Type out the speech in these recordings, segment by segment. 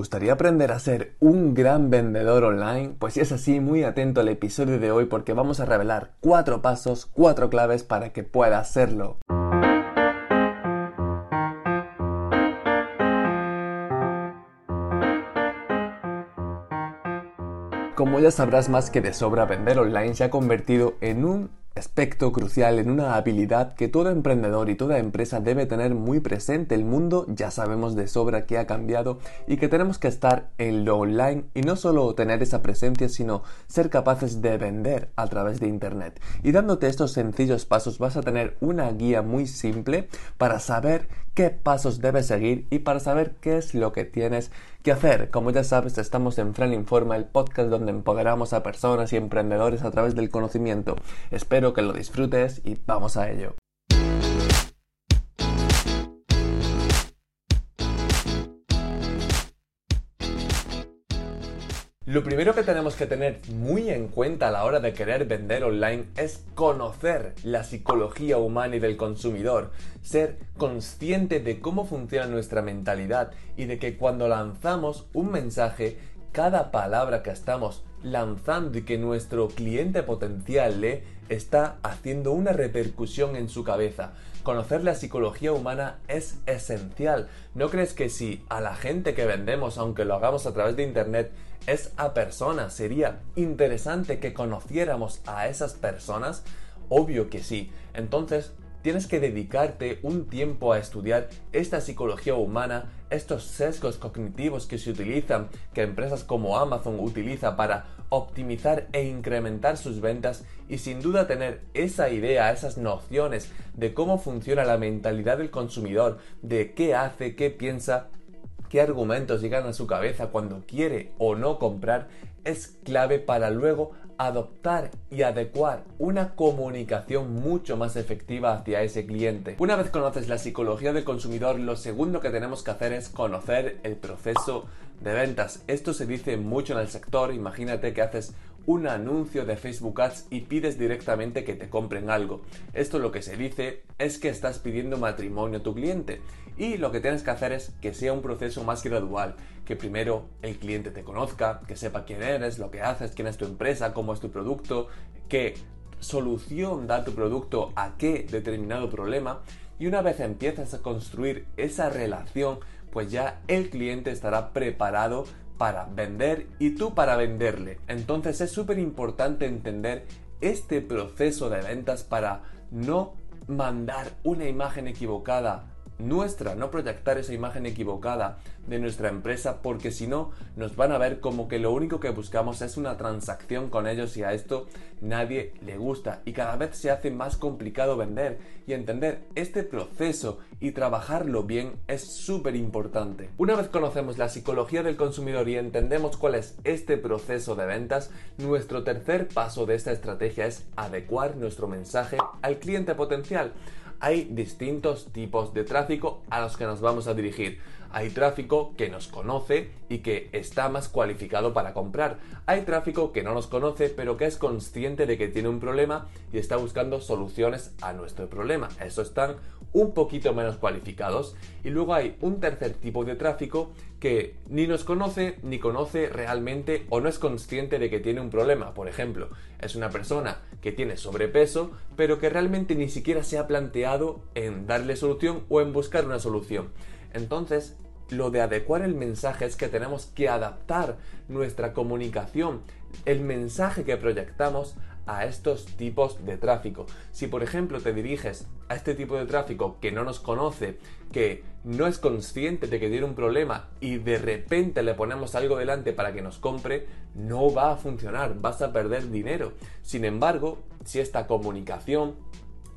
gustaría aprender a ser un gran vendedor online? Pues si es así, muy atento al episodio de hoy porque vamos a revelar cuatro pasos, cuatro claves para que puedas hacerlo. Como ya sabrás más que de sobra, vender online se ha convertido en un aspecto crucial en una habilidad que todo emprendedor y toda empresa debe tener muy presente. El mundo ya sabemos de sobra que ha cambiado y que tenemos que estar en lo online y no solo tener esa presencia, sino ser capaces de vender a través de Internet. Y dándote estos sencillos pasos vas a tener una guía muy simple para saber qué pasos debes seguir y para saber qué es lo que tienes que hacer. Como ya sabes, estamos en Fran Informa, el podcast donde empoderamos a personas y emprendedores a través del conocimiento. Espero que lo disfrutes y vamos a ello. Lo primero que tenemos que tener muy en cuenta a la hora de querer vender online es conocer la psicología humana y del consumidor, ser consciente de cómo funciona nuestra mentalidad y de que cuando lanzamos un mensaje, cada palabra que estamos lanzando y que nuestro cliente potencial lee está haciendo una repercusión en su cabeza. Conocer la psicología humana es esencial. ¿No crees que si a la gente que vendemos, aunque lo hagamos a través de Internet, es a personas, sería interesante que conociéramos a esas personas? Obvio que sí. Entonces, tienes que dedicarte un tiempo a estudiar esta psicología humana, estos sesgos cognitivos que se utilizan, que empresas como Amazon utiliza para optimizar e incrementar sus ventas y sin duda tener esa idea, esas nociones de cómo funciona la mentalidad del consumidor, de qué hace, qué piensa, qué argumentos llegan a su cabeza cuando quiere o no comprar, es clave para luego adoptar y adecuar una comunicación mucho más efectiva hacia ese cliente. Una vez conoces la psicología del consumidor, lo segundo que tenemos que hacer es conocer el proceso de ventas. Esto se dice mucho en el sector. Imagínate que haces un anuncio de Facebook Ads y pides directamente que te compren algo. Esto lo que se dice es que estás pidiendo matrimonio a tu cliente y lo que tienes que hacer es que sea un proceso más gradual, que primero el cliente te conozca, que sepa quién eres, lo que haces, quién es tu empresa, cómo es tu producto, qué solución da tu producto a qué determinado problema y una vez empiezas a construir esa relación, pues ya el cliente estará preparado para vender y tú para venderle. Entonces es súper importante entender este proceso de ventas para no mandar una imagen equivocada nuestra, no proyectar esa imagen equivocada de nuestra empresa, porque si no, nos van a ver como que lo único que buscamos es una transacción con ellos y a esto nadie le gusta. Y cada vez se hace más complicado vender y entender este proceso y trabajarlo bien es súper importante. Una vez conocemos la psicología del consumidor y entendemos cuál es este proceso de ventas, nuestro tercer paso de esta estrategia es adecuar nuestro mensaje al cliente potencial hay distintos tipos de tráfico a los que nos vamos a dirigir. Hay tráfico que nos conoce y que está más cualificado para comprar. Hay tráfico que no nos conoce pero que es consciente de que tiene un problema y está buscando soluciones a nuestro problema. Eso están un poquito menos cualificados. Y luego hay un tercer tipo de tráfico que ni nos conoce ni conoce realmente o no es consciente de que tiene un problema. Por ejemplo, es una persona que tiene sobrepeso pero que realmente ni siquiera se ha planteado en darle solución o en buscar una solución. Entonces, lo de adecuar el mensaje es que tenemos que adaptar nuestra comunicación, el mensaje que proyectamos a estos tipos de tráfico. Si por ejemplo te diriges a este tipo de tráfico que no nos conoce, que no es consciente de que tiene un problema y de repente le ponemos algo delante para que nos compre, no va a funcionar, vas a perder dinero. Sin embargo, si esta comunicación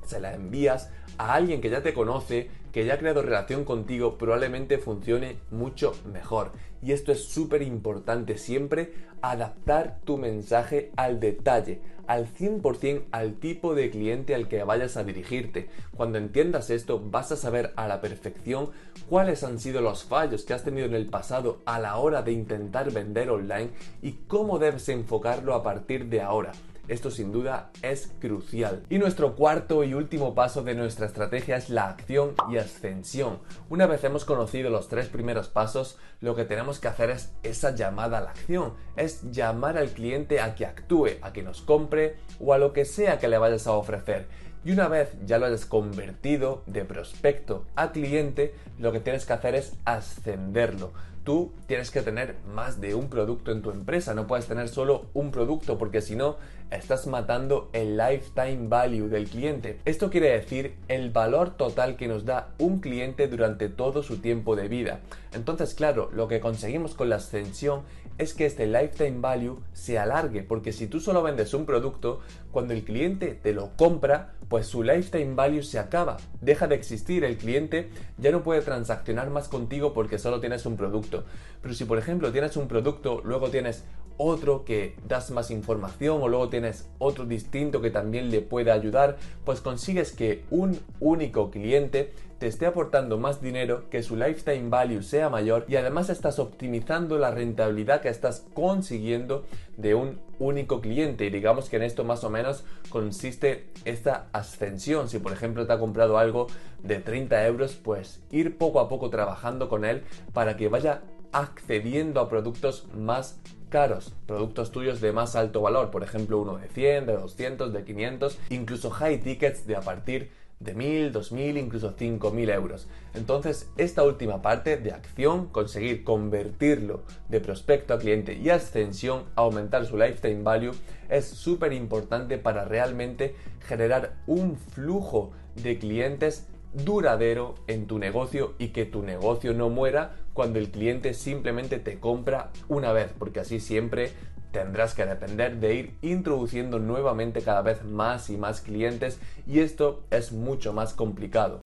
se la envías a alguien que ya te conoce, que ya ha creado relación contigo, probablemente funcione mucho mejor. Y esto es súper importante siempre, adaptar tu mensaje al detalle, al 100% al tipo de cliente al que vayas a dirigirte. Cuando entiendas esto, vas a saber a la perfección cuáles han sido los fallos que has tenido en el pasado a la hora de intentar vender online y cómo debes enfocarlo a partir de ahora. Esto sin duda es crucial. Y nuestro cuarto y último paso de nuestra estrategia es la acción y ascensión. Una vez hemos conocido los tres primeros pasos, lo que tenemos que hacer es esa llamada a la acción. Es llamar al cliente a que actúe, a que nos compre o a lo que sea que le vayas a ofrecer. Y una vez ya lo hayas convertido de prospecto a cliente, lo que tienes que hacer es ascenderlo tú tienes que tener más de un producto en tu empresa, no puedes tener solo un producto porque si no estás matando el lifetime value del cliente. Esto quiere decir el valor total que nos da un cliente durante todo su tiempo de vida. Entonces, claro, lo que conseguimos con la ascensión es que este lifetime value se alargue, porque si tú solo vendes un producto, cuando el cliente te lo compra, pues su lifetime value se acaba, deja de existir, el cliente ya no puede transaccionar más contigo porque solo tienes un producto. Pero si por ejemplo tienes un producto, luego tienes otro que das más información o luego tienes otro distinto que también le puede ayudar, pues consigues que un único cliente te esté aportando más dinero, que su lifetime value sea mayor y además estás optimizando la rentabilidad que estás consiguiendo de un único cliente y digamos que en esto más o menos consiste esta ascensión. Si por ejemplo te ha comprado algo de 30 euros, pues ir poco a poco trabajando con él para que vaya accediendo a productos más caros, productos tuyos de más alto valor, por ejemplo uno de 100, de 200, de 500, incluso high tickets de a partir de de 1.000, 2.000, incluso 5.000 euros. Entonces, esta última parte de acción, conseguir convertirlo de prospecto a cliente y ascensión, aumentar su lifetime value, es súper importante para realmente generar un flujo de clientes duradero en tu negocio y que tu negocio no muera cuando el cliente simplemente te compra una vez, porque así siempre tendrás que depender de ir introduciendo nuevamente cada vez más y más clientes y esto es mucho más complicado.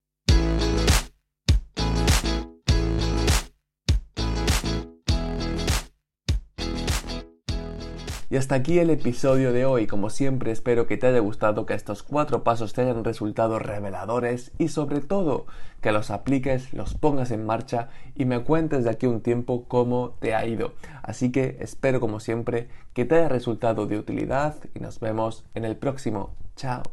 Y hasta aquí el episodio de hoy. Como siempre espero que te haya gustado, que estos cuatro pasos te hayan resultado reveladores y sobre todo que los apliques, los pongas en marcha y me cuentes de aquí un tiempo cómo te ha ido. Así que espero como siempre que te haya resultado de utilidad y nos vemos en el próximo. Chao.